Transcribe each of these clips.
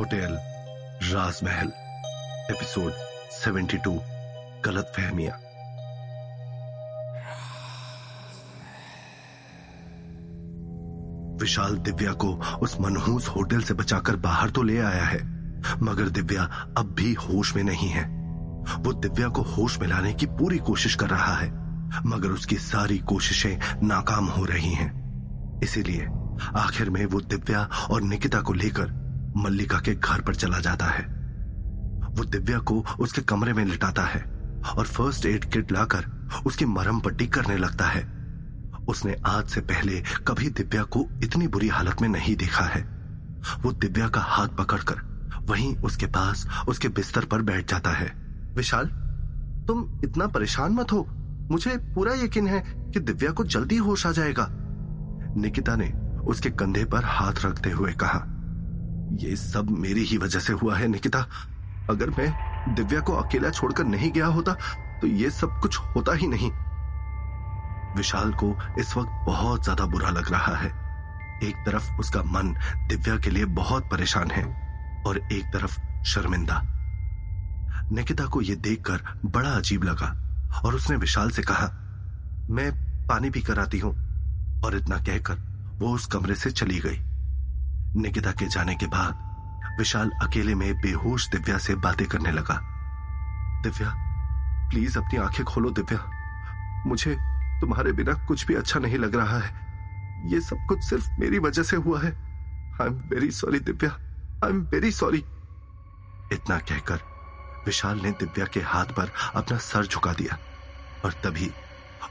Hotel, राजमहल, episode 72 गलत फहमिया विशाल दिव्या को उस मनहूस होटल से बचाकर बाहर तो ले आया है, मगर दिव्या अब भी होश में नहीं है। वो दिव्या को होश में लाने की पूरी कोशिश कर रहा है, मगर उसकी सारी कोशिशें नाकाम हो रही हैं। इसीलिए आखिर में वो दिव्या और निकिता को लेकर मल्लिका के घर पर चला जाता है। वो दिव्या को उसके कमरे में लिटाता है और फ़र्स्ट एड किट लाकर उसकी मरम पट्टी करने लगता है। उसने आज से पहले कभी दिव्या को इतनी बुरी हालत में नहीं देखा है। वो दिव्या का हाथ पकड़कर वहीं उसके पास उसके बिस्तर पर बैठ जाता है। विशाल, तुम इतना परेशान मत हो। मुझे पूरा यकीन है कि दिव्या को जल्दी होश आ जाएगा। निकिता ने उसके कंधे पर हाथ रखते हुए कहा ये सब मेरी ही वजह से हुआ है, निकिता। अगर मैं दिव्या को अकेला छोड़कर नहीं गया होता तो ये सब कुछ होता ही नहीं। विशाल को इस वक्त बहुत ज़्यादा बुरा लग रहा है। एक तरफ़ उसका मन दिव्या के लिए बहुत परेशान है, और एक तरफ़ शर्मिंदा। निकिता को यह देखकर बड़ा अजीब लगा, और उसने विशाल से कहा, मैं पानी पी कर आती हूँ। और इतना कहकर वो उस कमरे से चली गई। निकिता के जाने के बाद विशाल अकेले में बेहोश दिव्या से बातें करने लगा। दिव्या प्लीज़ अपनी आँखें खोलो दिव्या। मुझे तुम्हारे बिना कुछ भी अच्छा नहीं लग रहा है। ये सब कुछ सिर्फ़ मेरी वजह से हुआ है। I am very sorry Divya. I am very sorry इतना कहकर विशाल ने दिव्या के हाथ पर अपना सर झुका दिया और तभी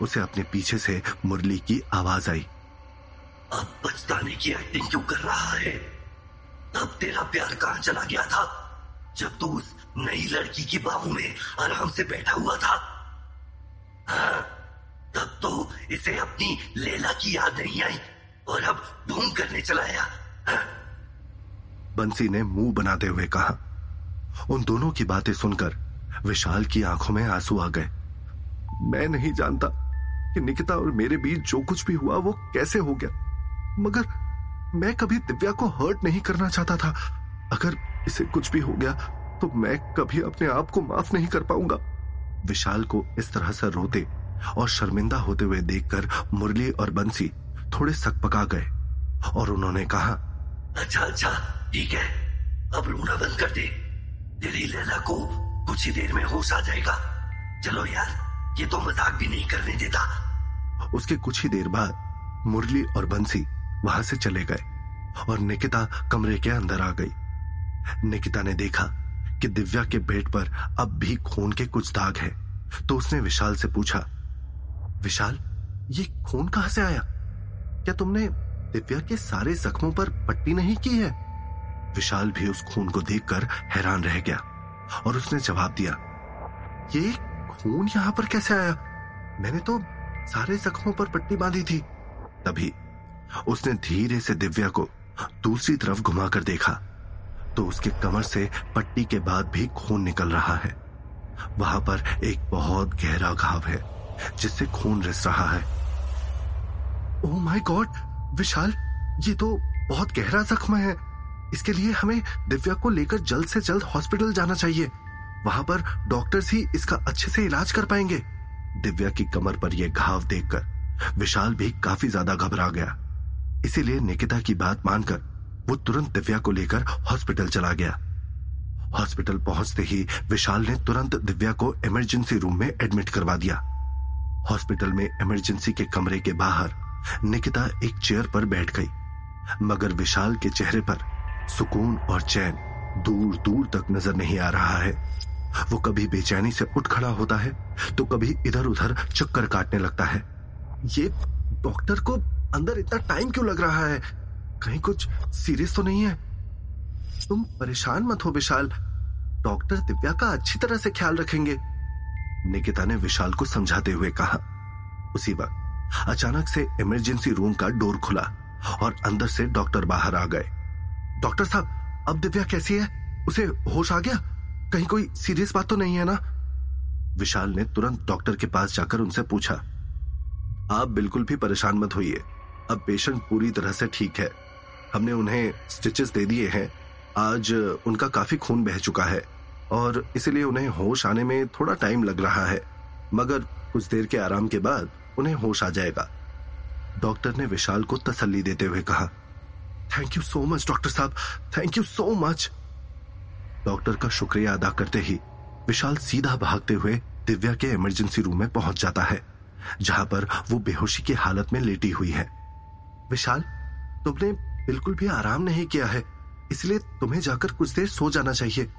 उसे अपने पीछे से मुरली की आवाज़ आई। अब पछताने की एक्टिंग क्यों कर रहा है? तब तेरा प्यार कहाँ चला गया था? जब तू उस नई लड़की की बाहू में आराम से बैठा हुआ था। हाँ, तब तो इसे अपनी लेला की याद नहीं आई और अब ढूंढ करने चलाया हाँ। बंसी ने मुँह बनाते हुए कहा उन दोनों की बातें सुनकर विशाल की आँखों में आँसू आ गए। मैं नहीं जानता कि निकिता और मेरे बीच जो कुछ भी हुआ वो कैसे हो गया। मगर मैं कभी दिव्या को हर्ट नहीं करना चाहता था। अगर इसे कुछ भी हो गया तो मैं कभी अपने आप को माफ़ नहीं कर पाऊँगा। विशाल को इस तरह से रोते और शर्मिंदा होते हुए देखकर मुरली और बंसी थोड़े सकपका गए और उन्होंने कहा अच्छा अच्छा ठीक है। अब रोना बंद कर दे। तेरी लैला को कुछ ही देर में होश आ जाएगा। चलो यार ये तो मज़ाक भी नहीं करने देता। उसके कुछ ही देर बाद मुरली और बंसी वहाँ से चले गए और निकिता कमरे के अंदर आ गई। निकिता ने देखा कि दिव्या के पेट पर अब भी खून के कुछ दाग हैं तो उसने विशाल से पूछा, विशाल, ये खून कहाँ से आया? क्या तुमने दिव्या के सारे जख्मों पर पट्टी नहीं की है? विशाल भी उस खून को देखकर हैरान रह गया और उसने जवाब दिया, ये खून यहाँ पर कैसे आया? मैंने तो सारे जख्मों पर पट्टी बांधी थी। तभी उसने धीरे से दिव्या को दूसरी तरफ़ घुमाकर देखा तो उसके कमर से पट्टी के बाद भी खून निकल रहा है। वहाँ पर एक बहुत गहरा घाव है, जिससे खून रिस रहा है। ओह माय गॉड विशाल, ये तो बहुत गहरा जख्म है। इसके लिए हमें दिव्या को लेकर जल्द से जल्द हॉस्पिटल जाना चाहिए। वहाँ पर डॉक्टर्स ही इसका अच्छे से इलाज कर पाएँगे। दिव्या की कमर पर यह घाव देखकर विशाल भी काफ़ी ज़्यादा घबरा गया। इसीलिए निकिता की बात मानकर वो तुरंत दिव्या को लेकर हॉस्पिटल चला गया। हॉस्पिटल पहुँचते ही विशाल ने तुरंत दिव्या को इमरजेंसी रूम में एडमिट करवा दिया। हॉस्पिटल में इमरजेंसी के कमरे के बाहर निकिता एक चेयर पर बैठ गई, मगर विशाल के चेहरे पर सुकून और चैन दूर दूर तक नज़र नहीं आ रहा है। वो कभी बेचैनी से उठ खड़ा होता है तो कभी इधर उधर चक्कर काटने लगता है। ये डॉक्टर को अंदर इतना टाइम क्यों लग रहा है? कहीं कुछ सीरियस तो नहीं है? तुम परेशान मत हो, विशाल। डॉक्टर दिव्या का अच्छी तरह से ख्याल रखेंगे। निकिता ने विशाल को समझाते हुए कहा। उसी वक्त, अचानक से इमरजेंसी रूम का डोर खुला और अंदर से डॉक्टर बाहर आ गए। डॉक्टर साहब, अब दिव्या कैसी है? उसे होश आ गया? कहीं कोई सीरियस बात तो नहीं है ना? विशाल ने तुरंत डॉक्टर के पास जाकर उनसे पूछा। आप बिल्कुल भी परेशान मत होइए। अब पेशेंट पूरी तरह से ठीक है। हमने उन्हें स्टिचेस दे दिए हैं। आज उनका काफ़ी खून बह चुका है और इसलिए उन्हें होश आने में थोड़ा टाइम लग रहा है। मगर कुछ देर के आराम के बाद उन्हें होश आ जाएगा। डॉक्टर ने विशाल को तसल्ली देते हुए कहा thank you so much doctor साहब। Thank you so much doctor का शुक्रिया अदा करते ही विशाल सीधा भागते हुए दिव्या के इमरजेंसी रूम में पहुँच जाता है, जहाँ पर वो बेहोशी की हालत में लेटी हुई है। विशाल, तुमने बिल्कुल भी आराम नहीं किया है, इसलिए तुम्हें जाकर कुछ देर सो जाना चाहिए।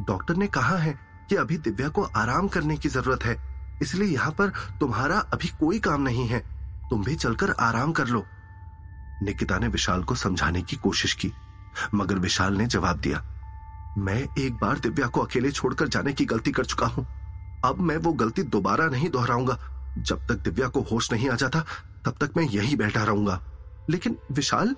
डॉक्टर ने कहा है कि अभी दिव्या को आराम करने की ज़रूरत है, इसलिए यहाँ पर तुम्हारा अभी कोई काम नहीं है, तुम भी चलकर आराम कर लो। निकिता ने विशाल को समझाने की कोशिश की, मगर विशाल ने जवाब दिया, मैं एक बार दिव्या को अकेले छोड़कर जाने की गलती कर चुका हूँ। अब मैं वो गलती दोबारा नहीं दोहराऊँगा। जब तक दिव्या को होश नहीं आ जाता, तब तक मैं यही बैठा रहूँगा। लेकिन विशाल,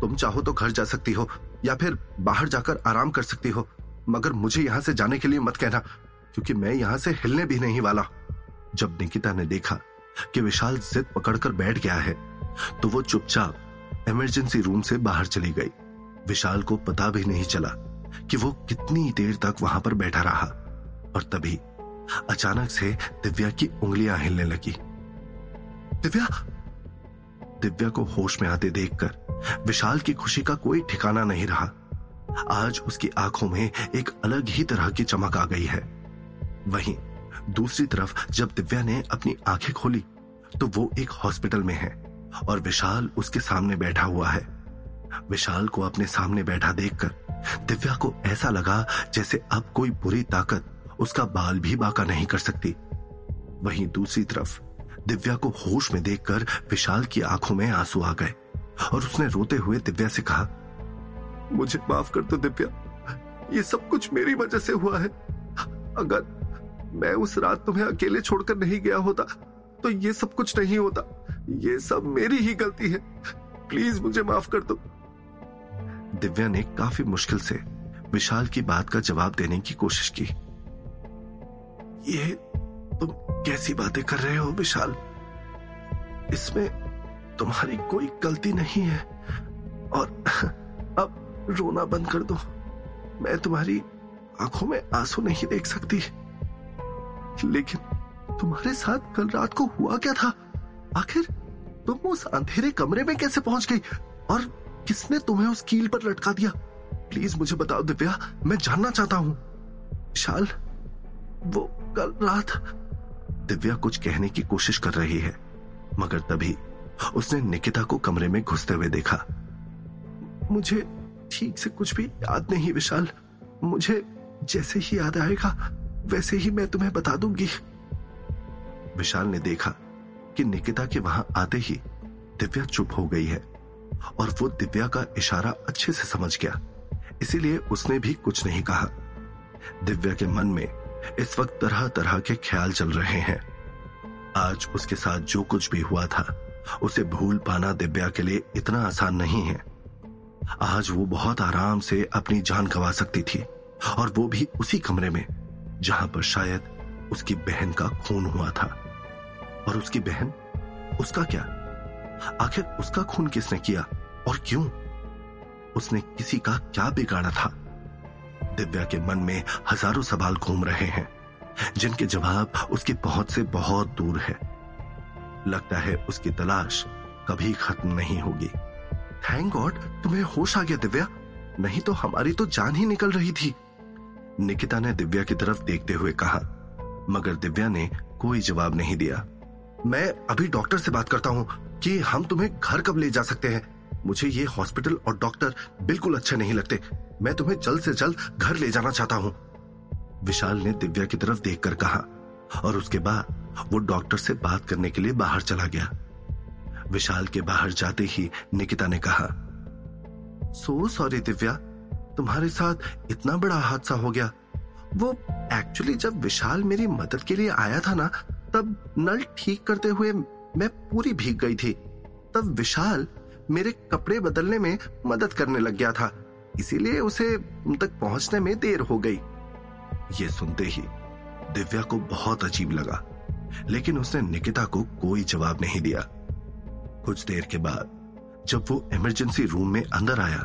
तुम चाहो तो घर जा सकती हो, या फिर बाहर जाकर आराम कर सकती हो, मगर मुझे यहाँ से जाने के लिए मत कहना, क्योंकि मैं यहाँ से हिलने भी नहीं वाला। जब निकिता ने देखा कि विशाल जिद पकड़कर बैठ गया है तो वो चुपचाप इमरजेंसी रूम से बाहर चली गई। विशाल को पता भी नहीं चला कि वो कितनी देर तक वहाँ पर बैठा रहा, और तभी अचानक से दिव्या की उंगलियाँ हिलने लगी। दिव्या! दिव्या को होश में आते देखकर विशाल की खुशी का कोई ठिकाना नहीं रहा। आज उसकी आँखों में एक अलग ही तरह की चमक आ गई है। वहीं दूसरी तरफ़ जब दिव्या ने अपनी आँखें खोली तो वो एक हॉस्पिटल में है और विशाल उसके सामने बैठा हुआ है। विशाल को अपने सामने बैठा देखकर दिव्या को ऐसा लगा जैसे अब कोई बुरी ताकत उसका बाल भी बाका नहीं कर सकती। वहीं दूसरी तरफ़ दिव्या को होश में देखकर विशाल की आँखों में आँसू आ गए और उसने रोते हुए दिव्या से कहा, मुझे माफ़ कर दो दिव्या। ये सब कुछ मेरी वजह से हुआ है। अगर मैं उस रात तुम्हें अकेले छोड़कर नहीं गया होता तो ये सब कुछ नहीं होता। ये सब मेरी ही गलती है। प्लीज़ मुझे माफ़ कर दो। दिव्या ने काफ़ी मुश्किल से विशाल की बात का जवाब देने की कोशिश की। ये तुम कैसी बातें कर रहे हो, विशाल? इसमें तुम्हारी कोई गलती नहीं है। और अब रोना बंद कर दो। मैं तुम्हारी आँखों में आँसू नहीं देख सकती। लेकिन तुम्हारे साथ कल रात को हुआ क्या था? आखिर तुम उस अंधेरे कमरे में कैसे पहुँच गई? और किसने तुम्हें उस कील पर लटका दिया? प्लीज़ मुझे बताओ, दिव्या, मैं जानना चाहता हूँ। विशाल, वो कल रात दिव्या कुछ कहने की कोशिश कर रही है, मगर तभी उसने निकिता को कमरे में घुसते हुए देखा। मुझे ठीक से कुछ भी याद नहीं विशाल। मुझे जैसे ही याद आएगा, वैसे ही मैं तुम्हें बता दूँगी। विशाल ने देखा कि निकिता के वहाँ आते ही दिव्या चुप हो गई है, और वो दिव्या का इशारा अच्छे से समझ गया। इसीलिए उसने भी कुछ नहीं कहा। दिव्या के मन में इस वक्त तरह तरह के ख्याल चल रहे हैं। आज उसके साथ जो कुछ भी हुआ था, उसे भूल पाना दिव्या के लिए इतना आसान नहीं है। आज वो बहुत आराम से अपनी जान गंवा सकती थी, और वो भी उसी कमरे में, जहाँ पर शायद उसकी बहन का खून हुआ था। और उसकी बहन? उसका क्या? आखिर उसका खून किसने किया, और क्यों? उसने किसी का क्या बिगाड़ा था? दिव्या के मन में हज़ारों सवाल घूम रहे हैं, जिनके जवाब उसकी पहुँच से बहुत दूर है। लगता है उसकी तलाश कभी खत्म नहीं होगी। थैंक गॉड तुम्हें होश आ गया दिव्या। नहीं तो हमारी तो जान ही निकल रही थी। निकिता ने दिव्या की तरफ़ देखते हुए कहा, मगर दिव्या ने कोई जवाब नहीं दिया। मैं अभी डॉक्टर से बात करता हूँ कि हम तुम्हें घर कब ले जा सकते हैं? मुझे ये हॉस्पिटल और डॉक्टर बिल्कुल अच्छे नहीं लगते। मैं तुम्हें जल्द से जल्द घर ले जाना चाहता हूँ। विशाल ने दिव्या की तरफ़ देखकर कहा और उसके बाद वो डॉक्टर से बात करने के लिए बाहर चला गया। विशाल के बाहर जाते ही निकिता ने कहा, सो सॉरी दिव्या, तुम्हारे साथ इतना बड़ा हादसा हो गया। वो एक्चुअली जब विशाल मेरी मदद के लिए आया था ना, तब नल ठीक करते हुए मैं पूरी भीग गई थी। तब विशाल मेरे कपड़े बदलने में मदद करने लग गया था, इसीलिए उसे उन तक पहुँचने में देर हो गई। ये सुनते ही दिव्या को बहुत अजीब लगा, लेकिन उसने निकिता को कोई जवाब नहीं दिया। कुछ देर के बाद, जब वो इमरजेंसी रूम में अंदर आया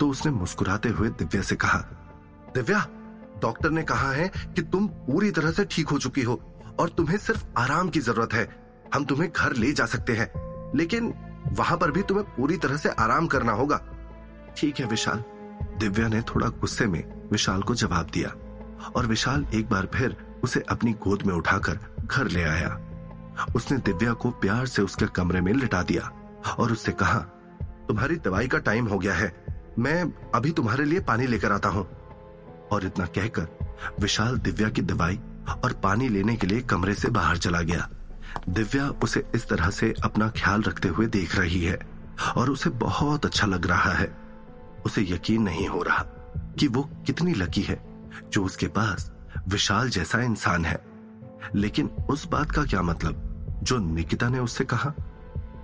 तो उसने मुस्कुराते हुए दिव्या से कहा, दिव्या डॉक्टर ने कहा है कि तुम पूरी तरह से ठीक हो चुकी हो और तुम्हें सिर्फ़ आराम की ज़रूरत है। हम तुम्हें घर ले जा सकते हैं, लेकिन वहाँ पर भी तुम्हें पूरी तरह से आराम करना होगा। ठीक है, विशाल। दिव्या ने थोड़ा गुस्से में विशाल को जवाब दिया और विशाल एक बार फिर उसे अपनी गोद में उठाकर घर ले आया। उसने दिव्या को प्यार से उसके कमरे में लिटा दिया और उससे कहा, तुम्हारी दवाई का टाइम हो गया है। मैं अभी तुम्हारे लिए पानी लेकर आता हूँ। और इतना कहकर विशाल दिव्या की दवाई और पानी लेने के लिए कमरे से बाहर चला गया। दिव्या उसे इस तरह से अपना ख्याल रखते हुए देख रही है और उसे बहुत अच्छा लग रहा है। उसे यकीन नहीं हो रहा कि वो कितनी लकी है, जो उसके पास विशाल जैसा इंसान है। लेकिन उस बात का क्या मतलब जो निकिता ने उससे कहा?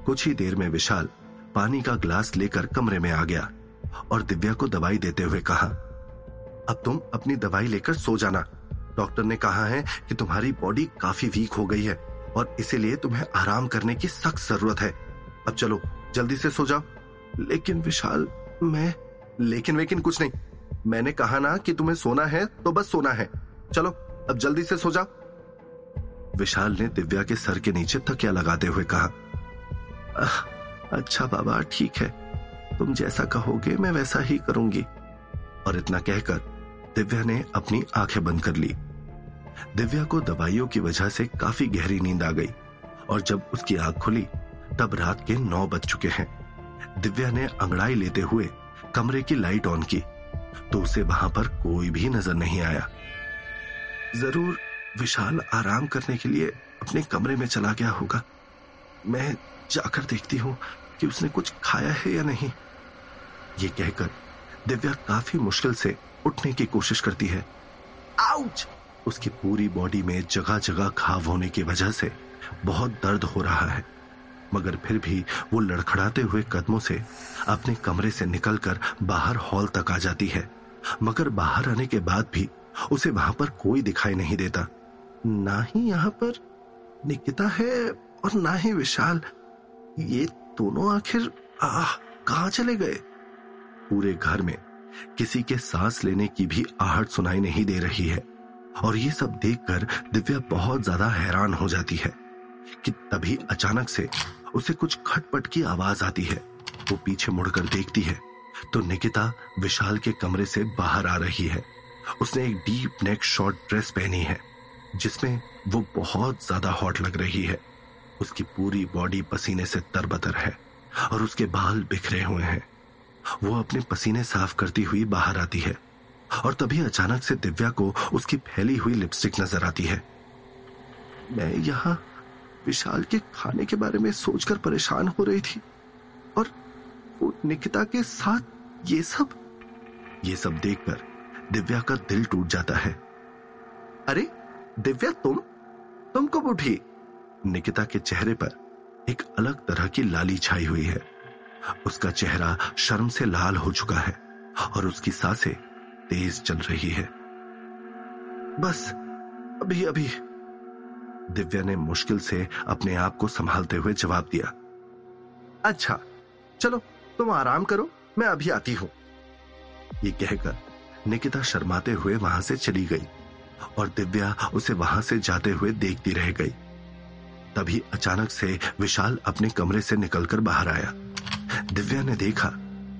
कुछ ही देर में विशाल पानी का ग्लास लेकर कमरे में आ गया और दिव्या को दवाई देते हुए कहा, अब तुम अपनी दवाई लेकर सो जाना। डॉक्टर ने कहा है कि तुम्हारी बॉडी काफ़ी वीक हो गई है। और इसीलिए तुम्हें आराम करने की सख्त ज़रूरत है। अब चलो जल्दी से सो जाओ। लेकिन विशाल मैं लेकिन वेकिन कुछ नहीं। मैंने कहा ना कि तुम्हें सोना है तो बस सोना है। चलो अब जल्दी से सो जाओ। विशाल ने दिव्या के सर के नीचे तकिया लगाते हुए कहा आ, अच्छा बाबा ठीक है। तुम जैसा कहोगे मैं वैसा ही करूँगी। और इतना कहकर दिव्या ने अपनी आँखें बंद कर ली। दिव्या को दवाइयों की वजह से काफ़ी गहरी नींद आ गई और जब उसकी आँख खुली, तब रात के नौ बज चुके हैं। दिव्या ने अंगड़ाई लेते हुए कमरे की लाइट ऑन की तो उसे वहाँ पर कोई भी नज़र नहीं आया। ज़रूर विशाल आराम करने के लिए अपने कमरे में चला गया होगा। मैं जाकर देखती हूँ कि उसने कुछ खाया है या नहीं। ये कहकर दिव्या काफ़ी मुश्किल से उठने की कोशिश करती है। आउच! उसकी पूरी बॉडी में जगह जगह घाव होने की वजह से बहुत दर्द हो रहा है। मगर फिर भी वो लड़खड़ाते हुए कदमों से अपने कमरे से निकलकर बाहर हॉल तक आ जाती है। मगर बाहर आने के बाद भी उसे वहाँ पर कोई दिखाई नहीं देता। ना ही यहाँ पर निकिता है और ना ही विशाल। ये दोनों आखिर आह, कहा चले गए? पूरे घर में किसी के सांस लेने की भी आहट सुनाई नहीं दे रही है। और ये सब देखकर दिव्या बहुत ज़्यादा हैरान हो जाती है कि तभी अचानक से उसे कुछ खटपट की आवाज़ आती है। वो पीछे मुड़कर देखती है। तो निकिता विशाल के कमरे से बाहर आ रही है। उसने एक डीप नेक शॉर्ट ड्रेस पहनी है, जिसमें वो बहुत ज़्यादा हॉट लग रही है। उसकी पूरी बॉडी पसीने से तरबतर है और उसके बाल बिखरे हुए हैं। वो अपने पसीने साफ़ करती हुई बाहर आती है। और तभी अचानक से दिव्या को उसकी फैली हुई लिपस्टिक नज़र आती है। मैं यहाँ विशाल के खाने के बारे में सोचकर परेशान हो रही थी और वो निकिता के साथ ये सब ये सब देखकर दिव्या का दिल टूट जाता है। अरे, दिव्या, तुम? तुम कब उठी? निकिता के चेहरे पर एक अलग तरह की लाली छाई हुई है। उसका चेहरा शर्म से लाल हो चुका है और उसकी साँसें तेज चल रही है। बस, अभी अभी। दिव्या ने मुश्किल से अपने आप को संभालते हुए जवाब दिया। अच्छा चलो, तुम आराम करो, मैं अभी आती हूँ। ये कहकर निकिता शर्माते हुए वहाँ से चली गई और दिव्या उसे वहाँ से जाते हुए देखती रह गई। तभी अचानक से विशाल अपने कमरे से निकलकर बाहर आया। दिव्या ने देखा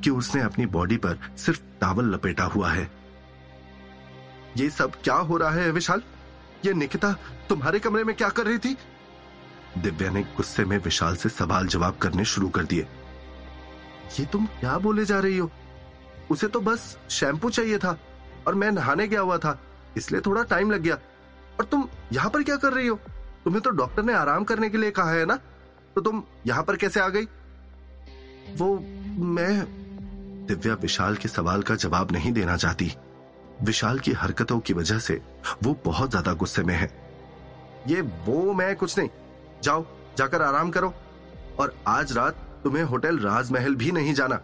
कि उसने अपनी बॉडी पर सिर्फ़ टावल लपेटा हुआ है। ये सब क्या हो रहा है विशाल? ये निकिता तुम्हारे कमरे में क्या कर रही थी? दिव्या ने गुस्से में विशाल से सवाल जवाब करने शुरू कर दिए। ये तुम क्या बोले जा रही हो? उसे तो बस शैम्पू चाहिए था और मैं नहाने गया हुआ था, इसलिए थोड़ा टाइम लग गया। और तुम यहाँ पर क्या कर रही हो? तुम्हें तो डॉक्टर ने आराम करने के लिए कहा है ना? तो तुम यहाँ पर कैसे आ गई? वो मैं। दिव्या विशाल के सवाल का जवाब नहीं देना चाहती। विशाल की हरकतों की वजह से वो बहुत ज़्यादा गुस्से में है। ये वो मैं कुछ नहीं। जाओ, जाकर आराम करो। और आज रात तुम्हें होटल राजमहल भी नहीं जाना।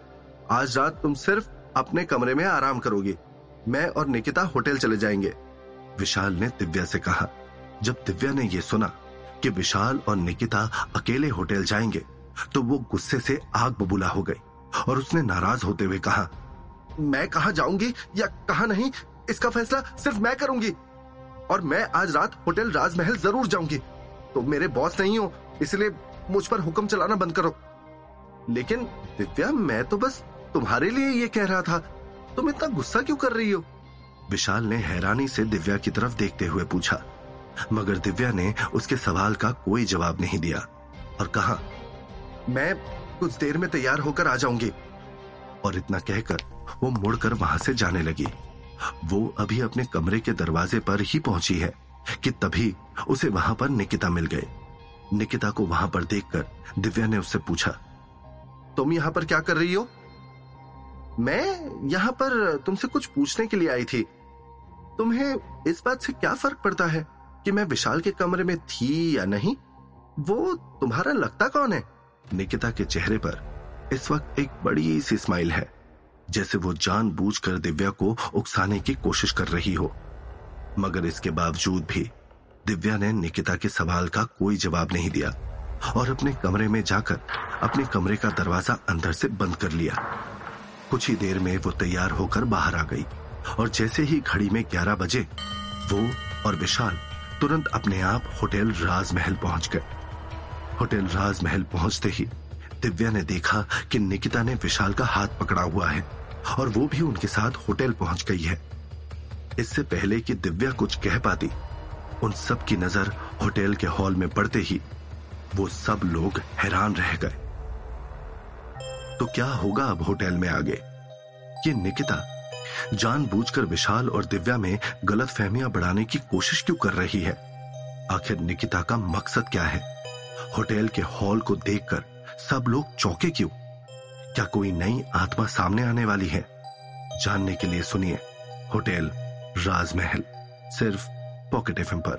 आज रात तुम सिर्फ़ अपने कमरे में आराम करोगे। मैं और निकिता होटल चले जाएँगे। विशाल ने दिव्या से कहा। जब दिव्या ने यह सुना कि विशाल और निकिता अकेले होटल जाएँगे तो वो गुस्से से आग बबूला हो गई और उसने नाराज़ होते हुए कहा मैं कहा जाऊँगी या कहा नहीं, इसका फैसला सिर्फ़ मैं करूँगी। और मैं आज रात होटल राजमहल ज़रूर जाऊँगी। तो मेरे बॉस नहीं हो, इसलिए मुझ पर हुक्म चलाना बंद करो। लेकिन दिव्या, मैं तो बस तुम्हारे लिए ये कह रहा था। तुम इतना गुस्सा क्यों कर रही हो? विशाल ने हैरानी से दिव्या की तरफ़ देखते हुए पूछा। मगर दिव्या ने उसके सवाल का कोई जवाब नहीं दिया। और कहा, मैं कुछ देर में तैयार होकर आ जाऊँगी। और इतना कहकर वो मुड़कर वहाँ से जाने लगी। वो अभी अपने कमरे के दरवाजे पर ही पहुँची है कि तभी उसे वहाँ पर निकिता मिल गए निकिता को वहाँ पर देखकर दिव्या ने उससे पूछा, तुम यहाँ पर क्या कर रही हो? मैं यहाँ पर तुमसे कुछ पूछने के लिए आई थी। तुम्हें इस बात से क्या फ़र्क पड़ता है कि मैं विशाल के कमरे में थी या नहीं? वो तुम्हारा लगता कौन है? निकिता के चेहरे पर इस वक्त एक बड़ी सी स्माइल है। जैसे वो जानबूझकर दिव्या को उकसाने की कोशिश कर रही हो। मगर इसके बावजूद भी दिव्या ने निकिता के सवाल का कोई जवाब नहीं दिया और अपने कमरे में जाकर अपने कमरे का दरवाज़ा अंदर से बंद कर लिया। कुछ ही देर में वो तैयार होकर बाहर आ गई और जैसे ही घड़ी में ग्यारह बजे वो और विशाल तुरंत अपने आप होटल राजमहल पहुँच गए। होटल राजमहल पहुँचते ही दिव्या ने देखा कि निकिता ने विशाल का हाथ पकड़ा हुआ है। और वो भी उनके साथ होटल पहुँच गई है। इससे पहले कि दिव्या कुछ कह पाती, उन सब की नज़र होटल के हॉल में पड़ते ही वो सब लोग हैरान रह गए। तो क्या होगा अब होटल में आगे? ये निकिता, जानबूझकर विशाल और दिव्या में गलत फहमियाँ बढ़ाने की कोशिश क्यों कर रही है? आखिर निकिता का मकसद क्या है? होटल के हॉल को देखकर सब लोग चौके क्यों? क्या कोई नई आत्मा सामने आने वाली है? जानने के लिए सुनिए होटल राजमहल, सिर्फ़ पॉकेट एफ़ पर।